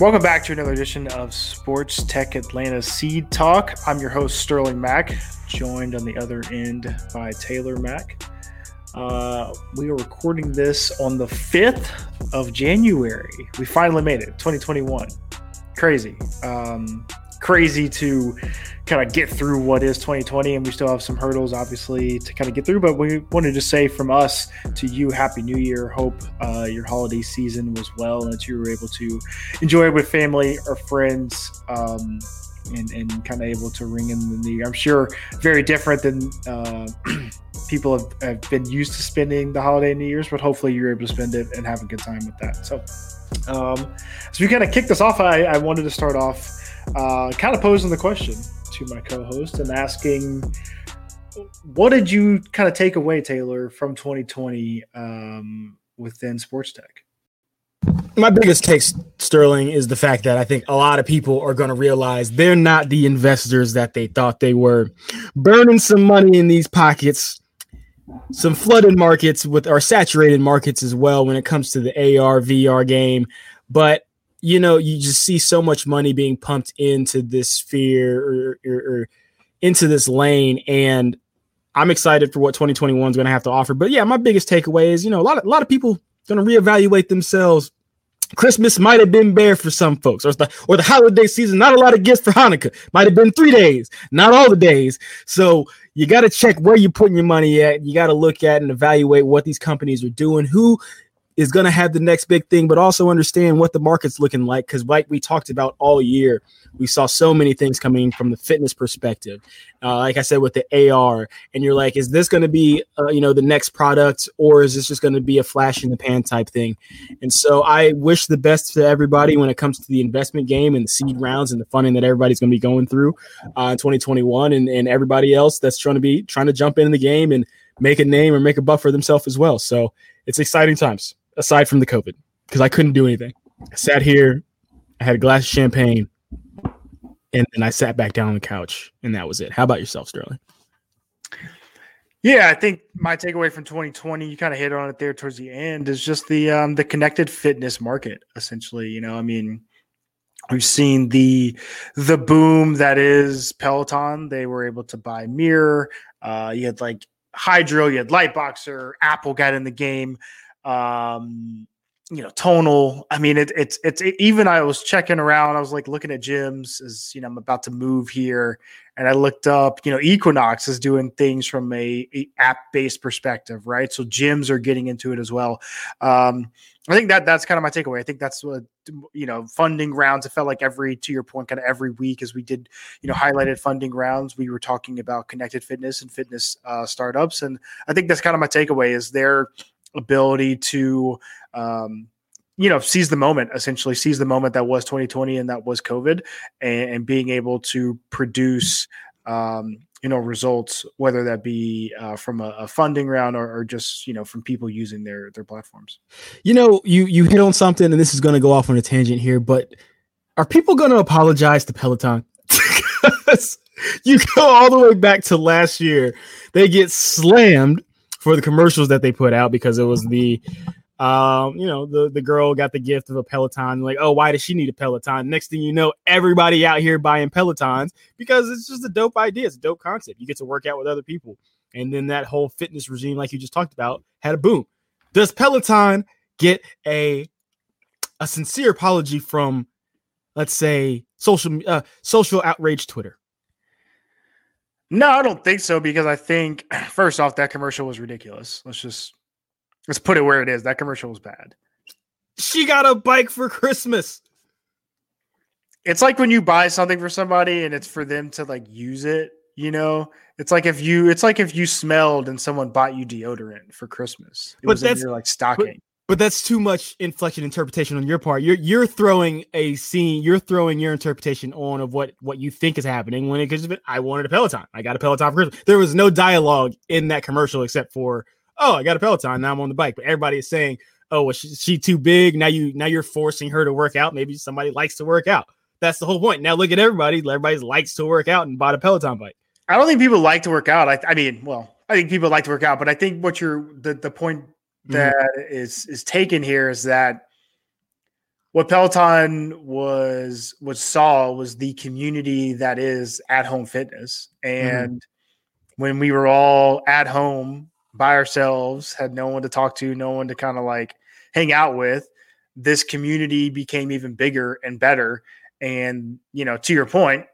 Welcome back to another edition of Sports Tech Atlanta Seed Talk. I'm your host, Sterling Mack, joined on the other end by Taylor Mack. Uh, we are recording this on the 5th of January. We finally made it, 2021. Crazy. Um, crazy to kind of get through what is 2020 and we still have some hurdles obviously to kind of get through but we wanted to say from us to you happy new year. Hope uh, your holiday season was well and that you were able to enjoy it with family or friends um, and, and kind of able to ring in the new year. I'm sure very different than uh, people have, have been used to spending the holiday new year's but hopefully you're able to spend it and have a good time with that. So um, so we kind of kicked this off I, I wanted to start off uh, kind of posing the question to my co-host and asking, what did you kind of take away, Taylor, from 2020 um, within sports tech? My biggest take, Sterling, is the fact that I think a lot of people are going to realize they're not the investors that they thought they were, burning some money in these pockets, some flooded markets with our saturated markets as well when it comes to the AR VR game. But you know, you just see so much money being pumped into this sphere or, or, or into this lane, and I'm excited for what 2021 is going to have to offer. But yeah, my biggest takeaway is, you know, a lot of a lot of people going to reevaluate themselves. Christmas might have been bare for some folks, or the or the holiday season. Not a lot of gifts for Hanukkah. Might have been three days, not all the days. So you got to check where you're putting your money at. You got to look at and evaluate what these companies are doing. Who is going to have the next big thing, but also understand what the market's looking like. Because, like we talked about all year, we saw so many things coming from the fitness perspective. Uh, like I said, with the AR, and you're like, is this going to be, uh, you know, the next product, or is this just going to be a flash in the pan type thing? And so, I wish the best to everybody when it comes to the investment game and the seed rounds and the funding that everybody's going to be going through uh, in 2021, and, and everybody else that's trying to be trying to jump in the game and make a name or make a buff for themselves as well. So it's exciting times aside from the COVID because I couldn't do anything. I sat here, I had a glass of champagne, and then I sat back down on the couch, and that was it. How about yourself, Sterling? Yeah, I think my takeaway from 2020, you kind of hit on it there towards the end, is just the um, the connected fitness market. Essentially, you know, I mean, we've seen the the boom that is Peloton. They were able to buy Mirror. Uh, you had like Hydrow, you had Liteboxer, Apple got in the game um, you know, tonal. I mean, it, it's it's it, even. I was checking around. I was like looking at gyms as you know I'm about to move here, and I looked up. You know, Equinox is doing things from a, a app based perspective, right? So gyms are getting into it as well. Um, I think that that's kind of my takeaway. I think that's what you know, funding rounds. It felt like every to your point, kind of every week as we did, you know, highlighted funding rounds. We were talking about connected fitness and fitness uh, startups, and I think that's kind of my takeaway. Is there ability to um, you know seize the moment essentially seize the moment that was 2020 and that was covid and, and being able to produce um, you know results whether that be uh, from a, a, funding round or, or, just you know from people using their their platforms. You know you you hit on something and this is going to go off on a tangent here but are people going to apologize to peloton? You go all the way back to last year they get slammed for the commercials that they put out because it was the um, you know, the the girl got the gift of a Peloton. Like, oh, why does she need a Peloton? Next thing you know, everybody out here buying Pelotons because it's just a dope idea. It's a dope concept. You get to work out with other people, and then that whole fitness regime, like you just talked about, had a boom. Does Peloton get a a sincere apology from, let's say, social uh, social outrage Twitter? No, I don't think so because I think first off that commercial was ridiculous. Let's just let's put it where it is. That commercial was bad. She got a bike for Christmas. It's like when you buy something for somebody and it's for them to like use it, you know? It's like if you it's like if you smelled and someone bought you deodorant for Christmas. It but was that's in your like stocking. But that's too much inflection interpretation on your part. You're you're throwing a scene. You're throwing your interpretation on of what what you think is happening. When it comes to I wanted a Peloton. I got a Peloton for Christmas. There was no dialogue in that commercial except for oh I got a Peloton. Now I'm on the bike. But everybody is saying oh was she, she too big? Now you now you're forcing her to work out. Maybe somebody likes to work out. That's the whole point. Now look at everybody. Everybody likes to work out and bought a Peloton bike. I don't think people like to work out. I, I mean, well, I think people like to work out, but I think what you're the the point. That mm-hmm. is is taken here is that what Peloton was was saw was the community that is at home fitness, mm-hmm. and mm-hmm. when we were all at home by ourselves, had no one to talk to, no one to kind of like hang out with, this community became even bigger and better. And you know, to your point,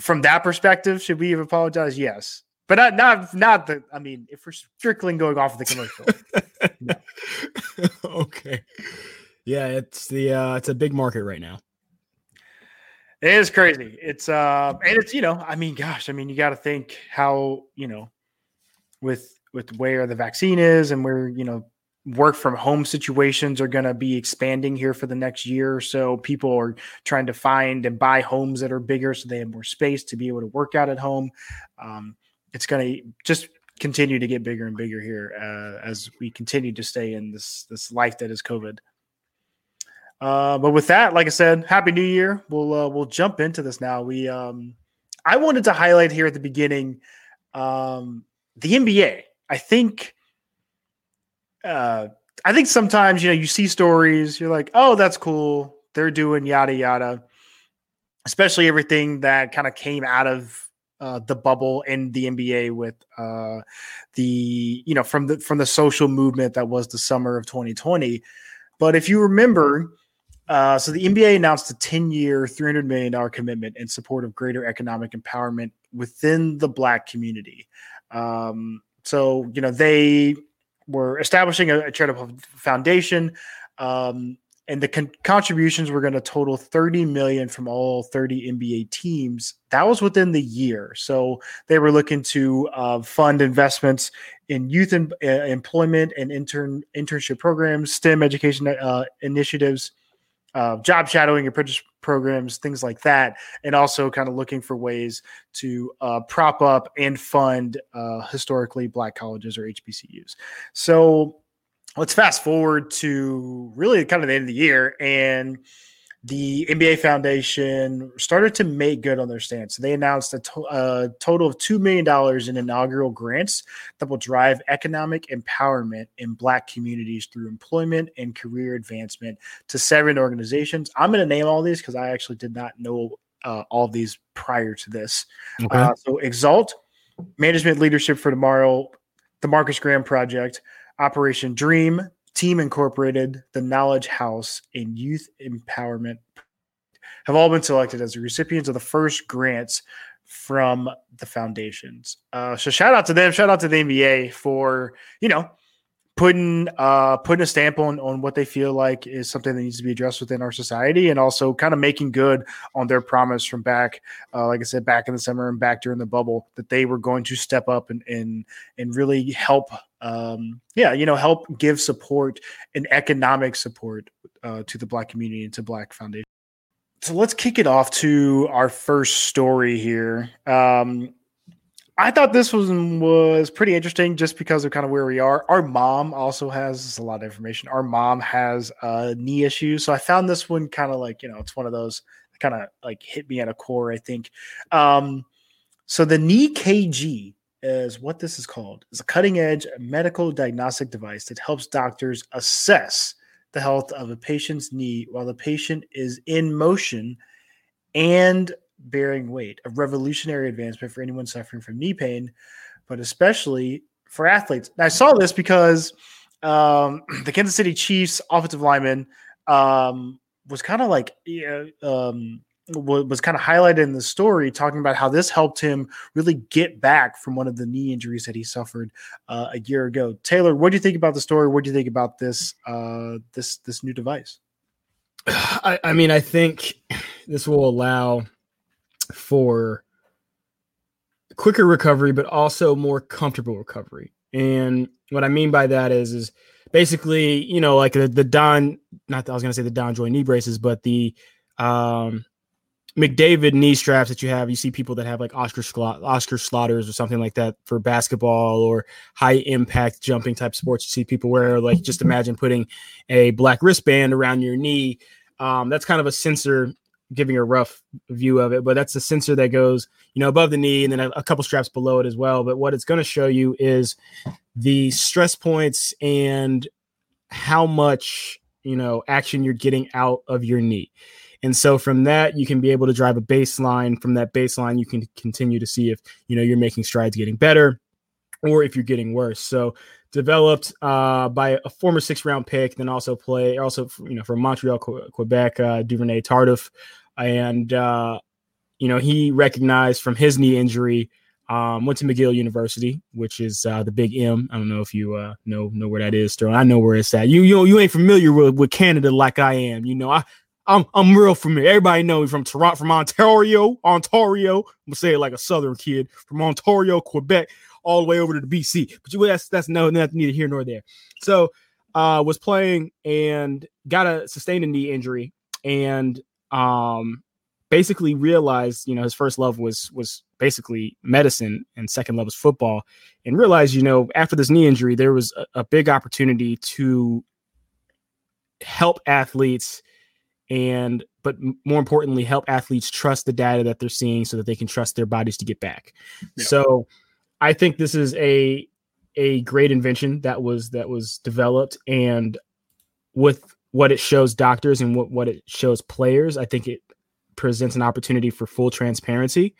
from that perspective, should we have apologized? Yes, but not not not the. I mean, if we're strictly going off of the commercial, no. okay. Yeah, it's the uh it's a big market right now. It is crazy. It's uh and it's you know, I mean, gosh, I mean, you got to think how, you know, with with where the vaccine is and where, you know, work from home situations are going to be expanding here for the next year or so. People are trying to find and buy homes that are bigger so they have more space to be able to work out at home. Um, it's going to just continue to get bigger and bigger here uh, as we continue to stay in this this life that is COVID. Uh, but with that, like I said, happy New Year. We'll uh, we'll jump into this now. We um, I wanted to highlight here at the beginning um, the NBA. I think uh, I think sometimes you know you see stories, you're like, oh, that's cool. They're doing yada yada. Especially everything that kind of came out of uh, the bubble in the NBA with uh, the you know from the from the social movement that was the summer of 2020. But if you remember, uh, so the NBA announced a 10 year, $300 million commitment in support of greater economic empowerment within the Black community. Um, so, you know, they were establishing a, a charitable foundation. Um, and the con- contributions were going to total 30 million from all 30 NBA teams. That was within the year. So they were looking to uh, fund investments in youth in, uh, employment and intern internship programs, STEM education uh, initiatives, uh, job shadowing, apprentice programs, things like that, and also kind of looking for ways to uh, prop up and fund uh, historically black colleges or HBCUs. So let's fast forward to really kind of the end of the year and the NBA Foundation started to make good on their stance. They announced a, to- a total of $2 million in inaugural grants that will drive economic empowerment in Black communities through employment and career advancement to seven organizations. I'm going to name all these because I actually did not know uh, all these prior to this. Okay. Uh, so, Exalt, Management Leadership for Tomorrow, the Marcus Graham Project, Operation Dream, Team Incorporated, the Knowledge House, and Youth Empowerment have all been selected as the recipients of the first grants from the foundations. Uh, so shout out to them. Shout out to the NBA for you know putting uh, putting a stamp on on what they feel like is something that needs to be addressed within our society, and also kind of making good on their promise from back, uh, like I said, back in the summer and back during the bubble, that they were going to step up and and and really help um, yeah, you know, help give support and economic support uh, to the Black community and to Black Foundation. So let's kick it off to our first story here. Um, I thought this was was pretty interesting just because of kind of where we are. Our mom also has a lot of information. Our mom has uh, knee issues, so I found this one kind of like you know it's one of those kind of like hit me at a core. I think. Um, so the KneeKG is what this is called is a cutting edge medical diagnostic device that helps doctors assess the health of a patient's knee while the patient is in motion and bearing weight a revolutionary advancement for anyone suffering from knee pain but especially for athletes now, i saw this because um, the kansas city chiefs offensive lineman um, was kind of like um, was kind of highlighted in the story, talking about how this helped him really get back from one of the knee injuries that he suffered uh, a year ago. Taylor, what do you think about the story? What do you think about this uh, this this new device? I, I mean, I think this will allow for quicker recovery, but also more comfortable recovery. And what I mean by that is, is basically, you know, like the, the Don, not I was going to say the DonJoy knee braces, but the um, McDavid knee straps that you have, you see people that have like Oscar Oscar Schlotters or something like that for basketball or high impact jumping type sports. You see people wear like just imagine putting a black wristband around your knee. Um, that's kind of a sensor giving a rough view of it, but that's the sensor that goes, you know, above the knee and then a, a couple straps below it as well. But what it's going to show you is the stress points and how much you know action you're getting out of your knee. And so from that, you can be able to drive a baseline. From that baseline, you can continue to see if you know you're making strides getting better or if you're getting worse. So developed uh, by a former six round pick, then also play also you know from Montreal, Quebec, uh, Duvernay Tardif, and uh, you know he recognized from his knee injury. Um, went to McGill University, which is uh, the Big M. I don't know if you uh, know know where that is, Sterling. I know where it's at. You you you ain't familiar with, with Canada like I am. You know, I I'm I'm real familiar. Everybody know me from Toronto, from Ontario, Ontario. I'm gonna say it like a Southern kid from Ontario, Quebec, all the way over to the BC. But you that's that's no nothing neither here nor there. So uh was playing and got a sustained a knee injury and um basically realized, you know, his first love was was basically medicine and second love was football and realized, you know, after this knee injury, there was a, a big opportunity to help athletes and but more importantly help athletes trust the data that they're seeing so that they can trust their bodies to get back yeah. so i think this is a a great invention that was that was developed. And with what it shows doctors and what, what it shows players i think it presents an opportunity for full transparency.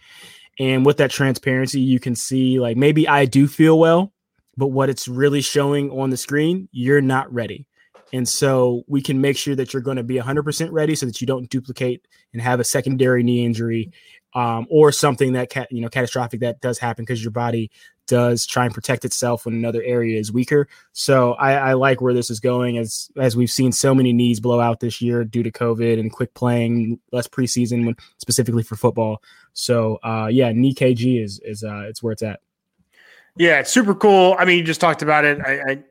And with that transparency you can see like maybe i do feel well but what it's really showing on the screen you're not ready. And so we can make sure that you're going to be 100% ready so that you don't duplicate and have a secondary knee injury um, or something that ca- you know catastrophic that does happen because your body does try and protect itself when another area is weaker. So I, I, like where this is going as as we've seen so many knees blow out this year due to COVID and quick playing, less preseason when specifically for football. So uh, yeah, KneeKG is is uh, it's where it's at. Yeah, it's super cool. I mean, you just talked about it. I, I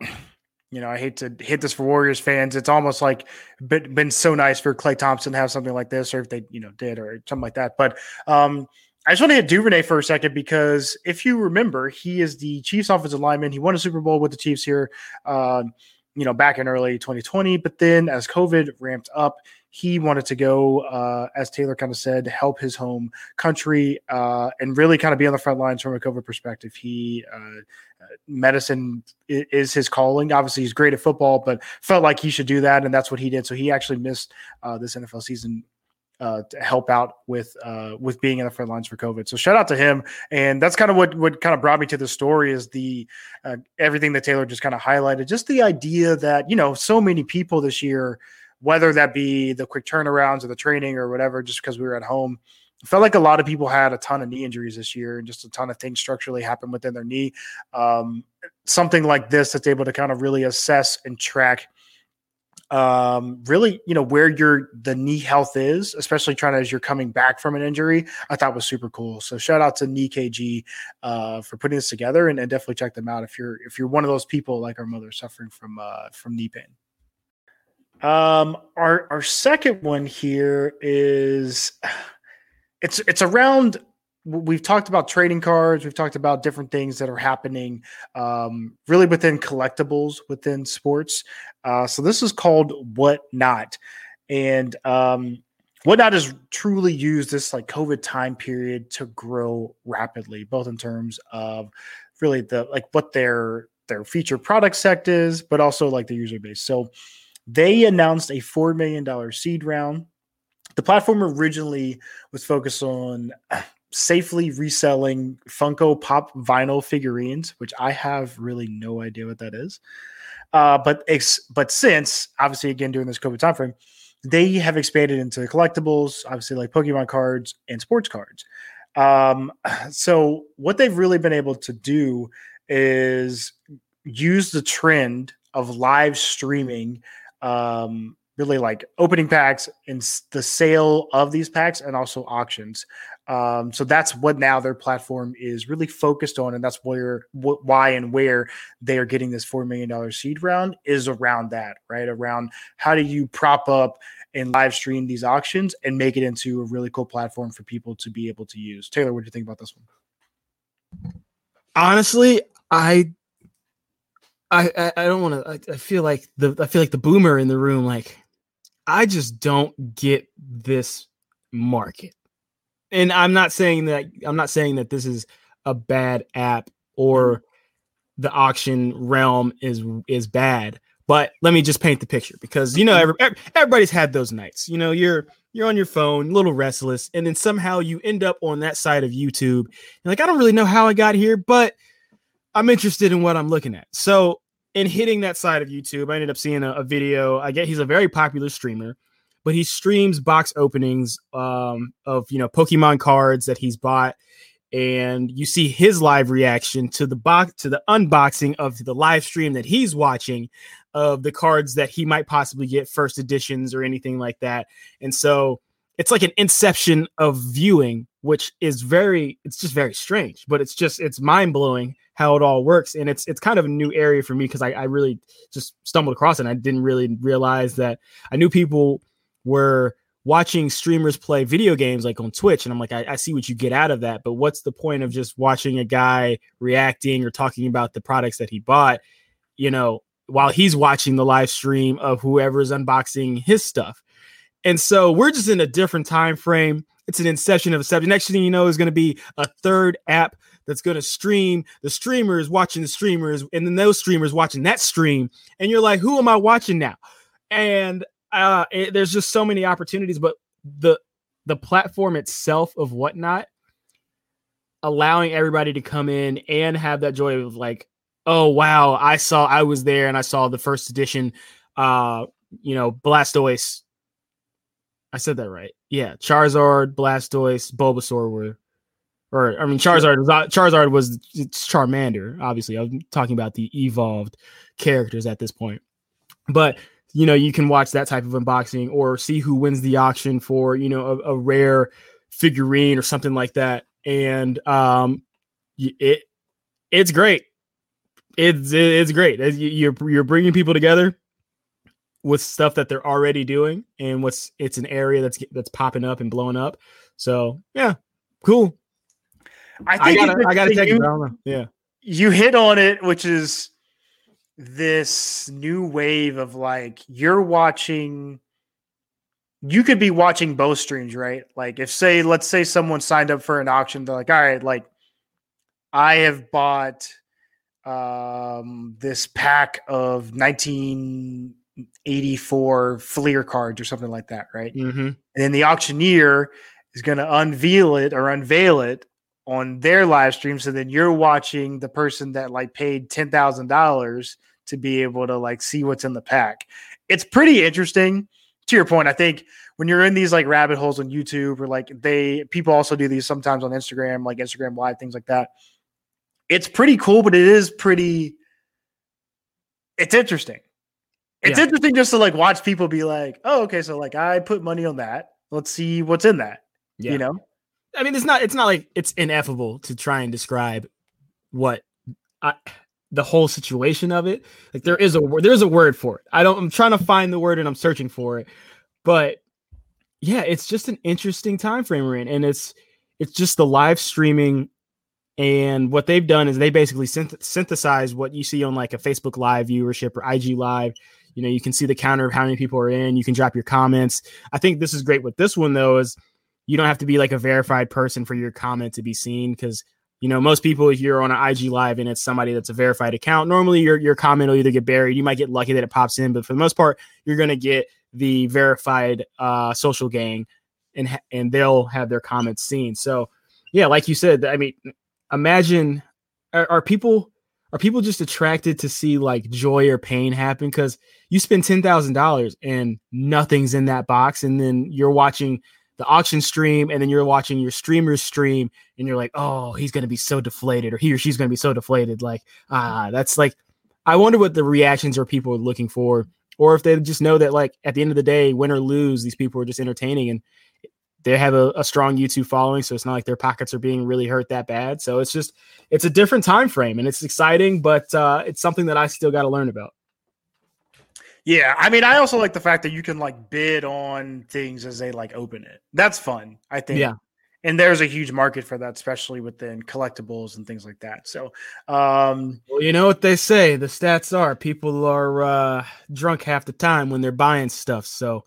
you know, I hate to hit this for Warriors fans. It's almost like been, so nice for Klay Thompson to have something like this, or if they, you know, did or something like that. But um, I just want to hit Duvernay for a second because if you remember, he is the Chiefs offensive lineman. He won a Super Bowl with the Chiefs here, uh, you know, back in early 2020. But then as COVID ramped up, he wanted to go, uh, as Taylor kind of said, help his home country uh, and really kind of be on the front lines from a COVID perspective. He uh, medicine is his calling. Obviously, he's great at football, but felt like he should do that, and that's what he did. So he actually missed uh, this NFL season uh, to help out with uh, with being in the front lines for COVID. So shout out to him, and that's kind of what what kind of brought me to the story is the uh, everything that Taylor just kind of highlighted, just the idea that you know so many people this year whether that be the quick turnarounds or the training or whatever, just because we were at home. Felt like a lot of people had a ton of knee injuries this year and just a ton of things structurally happened within their knee. Um, something like this that's able to kind of really assess and track um really you know where your the knee health is especially trying to as you're coming back from an injury i thought was super cool so shout out to KneeKG uh for putting this together and, and definitely check them out if you're if you're one of those people like our mother suffering from uh from knee pain um, our our second one here is it's it's around. We've talked about trading cards. We've talked about different things that are happening, um, really within collectibles within sports. Uh, so this is called Whatnot, and um, Whatnot has truly used this like COVID time period to grow rapidly, both in terms of really the like what their their feature product set is, but also like the user base. So they announced a $4 million seed round. The platform originally was focused on safely reselling Funko Pop vinyl figurines, which I have really no idea what that is. Uh, but ex- but since obviously again during this COVID timeframe, they have expanded into collectibles, obviously like Pokemon cards and sports cards. Um, so what they've really been able to do is use the trend of live streaming um, really like opening packs and the sale of these packs and also auctions. Um, so that's what now their platform is really focused on, and that's where, wh- why, and where they are getting this four million dollar seed round is around that, right? Around how do you prop up and live stream these auctions and make it into a really cool platform for people to be able to use. Taylor, what do you think about this one? Honestly, I I I, don't want to. I feel like the I feel like the boomer in the room. Like I just don't get this market, and I'm not saying that I'm not saying that this is a bad app or mm-hmm. the auction realm is is bad, But let me just paint the picture because you know every, everybody's had those nights. You know, you're you're on your phone, a little restless, and then somehow you end up on that side of YouTube. You're like, I don't really know how I got here, but I'm interested in what I'm looking at. So, in hitting that side of YouTube, I ended up seeing a, a video. I get he's a very popular streamer, but he streams box openings um, of you know Pokemon cards that he's bought and you see his live reaction to the box to the unboxing of the live stream that he's watching of the cards that he might possibly get first editions or anything like that. And so it's like an inception of viewing, which is very it's just very strange, but it's just it's mind blowing how it all works. And it's it's kind of a new area for me because I, I really just stumbled across it and I didn't really realize that I knew people were watching streamers play video games like on Twitch, and I'm like, I, I, see what you get out of that, but what's the point of just watching a guy reacting or talking about the products that he bought, you know, while he's watching the live stream of whoever's unboxing his stuff? And so we're just in a different time frame. It's an inception of a subject. Next thing you know is going to be a third app that's going to stream the streamers watching the streamers, and then those streamers watching that stream. And you're like, who am I watching now? And uh, it, there's just so many opportunities, but the the platform itself of whatnot, allowing everybody to come in and have that joy of like, oh wow, I saw I was there and I saw the first edition, uh, you know, Blastoise. I said that right. Yeah, Charizard, Blastoise, Bulbasaur were, or I mean, Charizard was Charizard was it's Charmander. Obviously, I'm talking about the evolved characters at this point, but you know, you can watch that type of unboxing or see who wins the auction for, you know, a, a rare figurine or something like that. And um, it it's great. It's it's great. You're you're bringing people together with stuff that they're already doing, and what's it's an area that's that's popping up and blowing up. So yeah, cool. I think I gotta, I gotta take you, it. Yeah, you hit on it, which is this new wave of like you're watching you could be watching both streams, right? Like if say let's say someone signed up for an auction, they're like, all right, like I have bought um this pack of 1984 Fleer cards or something like that, right? Mm-hmm. And then the auctioneer is going to unveil it or unveil it on their live stream. So then you're watching the person that like paid ten thousand dollars to be able to like see what's in the pack. It's pretty interesting. To your point, I think when you're in these like rabbit holes on YouTube or like they people also do these sometimes on Instagram, like Instagram live, things like that. It's pretty cool, but it is pretty it's interesting. It's yeah. interesting just to like watch people be like, oh, okay, so like I put money on that. Let's see what's in that. Yeah. You know? I mean, it's not it's not like it's ineffable to try and describe what I the whole situation of it. Like there is a word, there's a word for it. I don't. I'm trying to find the word and I'm searching for it, but yeah, it's just an interesting time frame we're in, and it's it's just the live streaming. And what they've done is they basically synth- synthesize what you see on like a Facebook Live viewership or IG Live. You know, you can see the counter of how many people are in. You can drop your comments. I think this is great with this one though, is you don't have to be like a verified person for your comment to be seen because you know, most people, if you're on an IG live and it's somebody that's a verified account, normally your, your comment will either get buried. You might get lucky that it pops in, but for the most part, you're going to get the verified uh, social gang and, and they'll have their comments seen. So, yeah, like you said, I mean, imagine are, are people are people just attracted to see like joy or pain happen because you spend ten thousand dollars and nothing's in that box, and then you're watching the auction stream and then you're watching your streamer's stream and you're like, oh, he's going to be so deflated or he or she's going to be so deflated. Like, ah, that's like, I wonder what the reactions are people are looking for, or if they just know that, like, at the end of the day, win or lose, these people are just entertaining and they have a, a strong YouTube following. So it's not like their pockets are being really hurt that bad. So it's just, it's a different time frame and it's exciting, but uh, it's something that I still got to learn about. Yeah, I mean, I also like the fact that you can like bid on things as they like open it. That's fun, I think. Yeah. And there's a huge market for that, especially within collectibles and things like that. So, um, well, you know what they say the stats are people are uh, drunk half the time when they're buying stuff. So,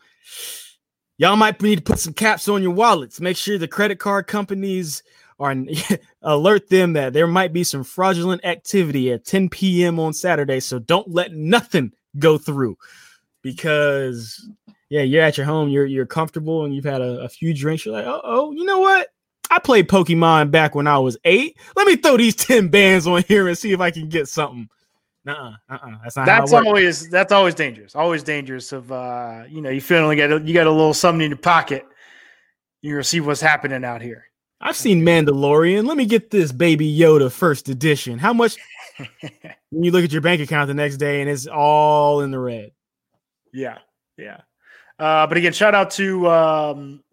y'all might need to put some caps on your wallets. Make sure the credit card companies are alert them that there might be some fraudulent activity at 10 p.m. on Saturday. So, don't let nothing go through because yeah, you're at your home, you're you're comfortable, and you've had a, a few drinks. You're like, oh, oh, you know what? I played Pokemon back when I was eight. Let me throw these ten bands on here and see if I can get something. Uh-uh, uh-uh. That's not. That's always that's always dangerous. Always dangerous. Of uh, you know, you feeling like you got a little something in your pocket. You're gonna see what's happening out here. I've seen Mandalorian. Let me get this Baby Yoda first edition. How much? when you look at your bank account the next day and it's all in the red. Yeah, yeah. Uh, but again, shout out to um,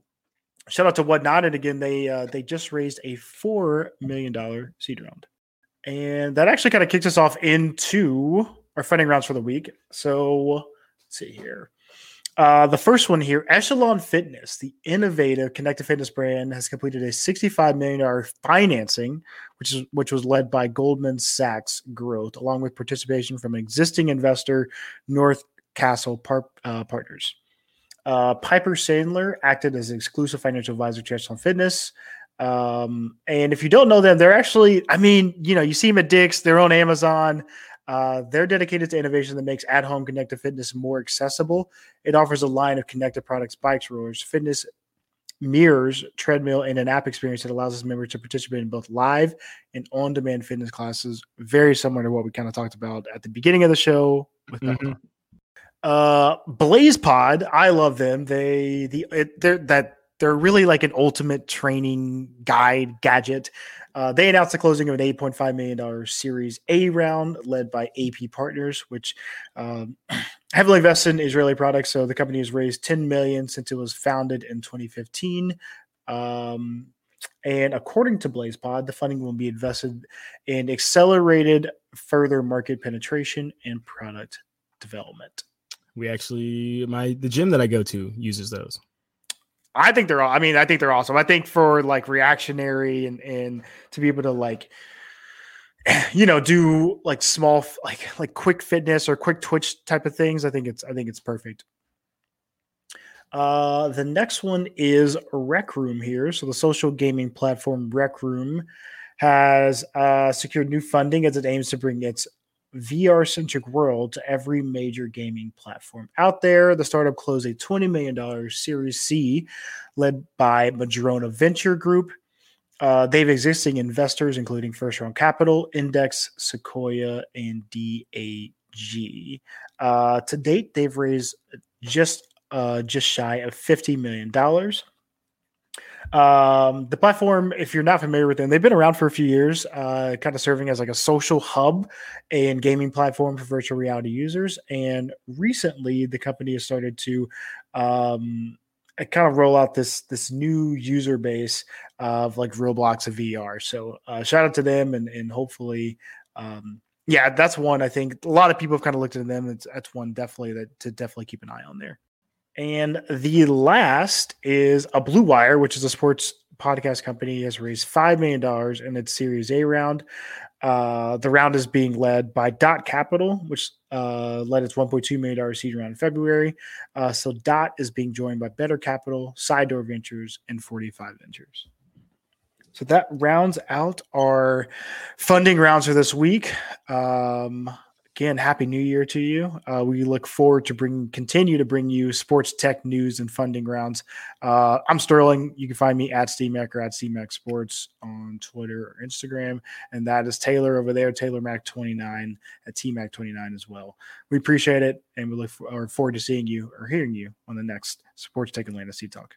shout out to whatnot, and again, they uh, they just raised a four million dollar seed round, and that actually kind of kicks us off into our funding rounds for the week. So let's see here. Uh, the first one here, Echelon Fitness, the innovative connected fitness brand, has completed a $65 million financing, which is which was led by Goldman Sachs Growth, along with participation from existing investor North Castle Par- uh, Partners. Uh, Piper Sandler acted as exclusive financial advisor to Echelon Fitness. Um, and if you don't know them, they're actually, I mean, you know, you see them at Dick's, they're on Amazon. Uh, they're dedicated to innovation that makes at-home connected fitness more accessible. It offers a line of connected products, bikes, rollers, fitness mirrors, treadmill, and an app experience that allows its members to participate in both live and on-demand fitness classes. Very similar to what we kind of talked about at the beginning of the show with mm-hmm. uh, Blaze Pod. I love them. They the it, they're that they're really like an ultimate training guide gadget. Uh, they announced the closing of an $8.5 million Series A round led by AP Partners, which um, heavily invested in Israeli products. So the company has raised 10 million since it was founded in 2015. Um, and according to BlazePod, the funding will be invested in accelerated further market penetration and product development. We actually, my the gym that I go to uses those. I think they're all. I mean, I think they're awesome. I think for like reactionary and and to be able to like, you know, do like small like like quick fitness or quick twitch type of things. I think it's I think it's perfect. Uh, the next one is Rec Room here. So the social gaming platform Rec Room has uh, secured new funding as it aims to bring its VR centric world to every major gaming platform out there. The startup closed a $20 million Series C led by Madrona Venture Group. Uh, they have existing investors, including First Round Capital, Index, Sequoia, and DAG. Uh, to date, they've raised just uh, just shy of $50 million. Um, the platform, if you're not familiar with them, they've been around for a few years, uh, kind of serving as like a social hub and gaming platform for virtual reality users. And recently, the company has started to um, kind of roll out this this new user base of like Roblox of VR. So uh, shout out to them, and and hopefully. Um, yeah, that's one I think a lot of people have kind of looked at them. It's, that's one definitely that to definitely keep an eye on there. And the last is a Blue Wire, which is a sports podcast company, has raised $5 million in its Series A round. Uh, the round is being led by Dot Capital, which uh, led its $1.2 million seed round in February. Uh, so Dot is being joined by Better Capital, Side Door Ventures, and 45 Ventures. So that rounds out our funding rounds for this week. Um, again, happy new year to you. Uh, we look forward to bring continue to bring you sports tech news and funding rounds. Uh, I'm Sterling. You can find me at SteamMac or at SteamMac Sports on Twitter or Instagram, and that is Taylor over there, Taylor Mac 29 at TMac 29 as well. We appreciate it, and we look forward to seeing you or hearing you on the next Sports Tech Atlanta Seed Talk.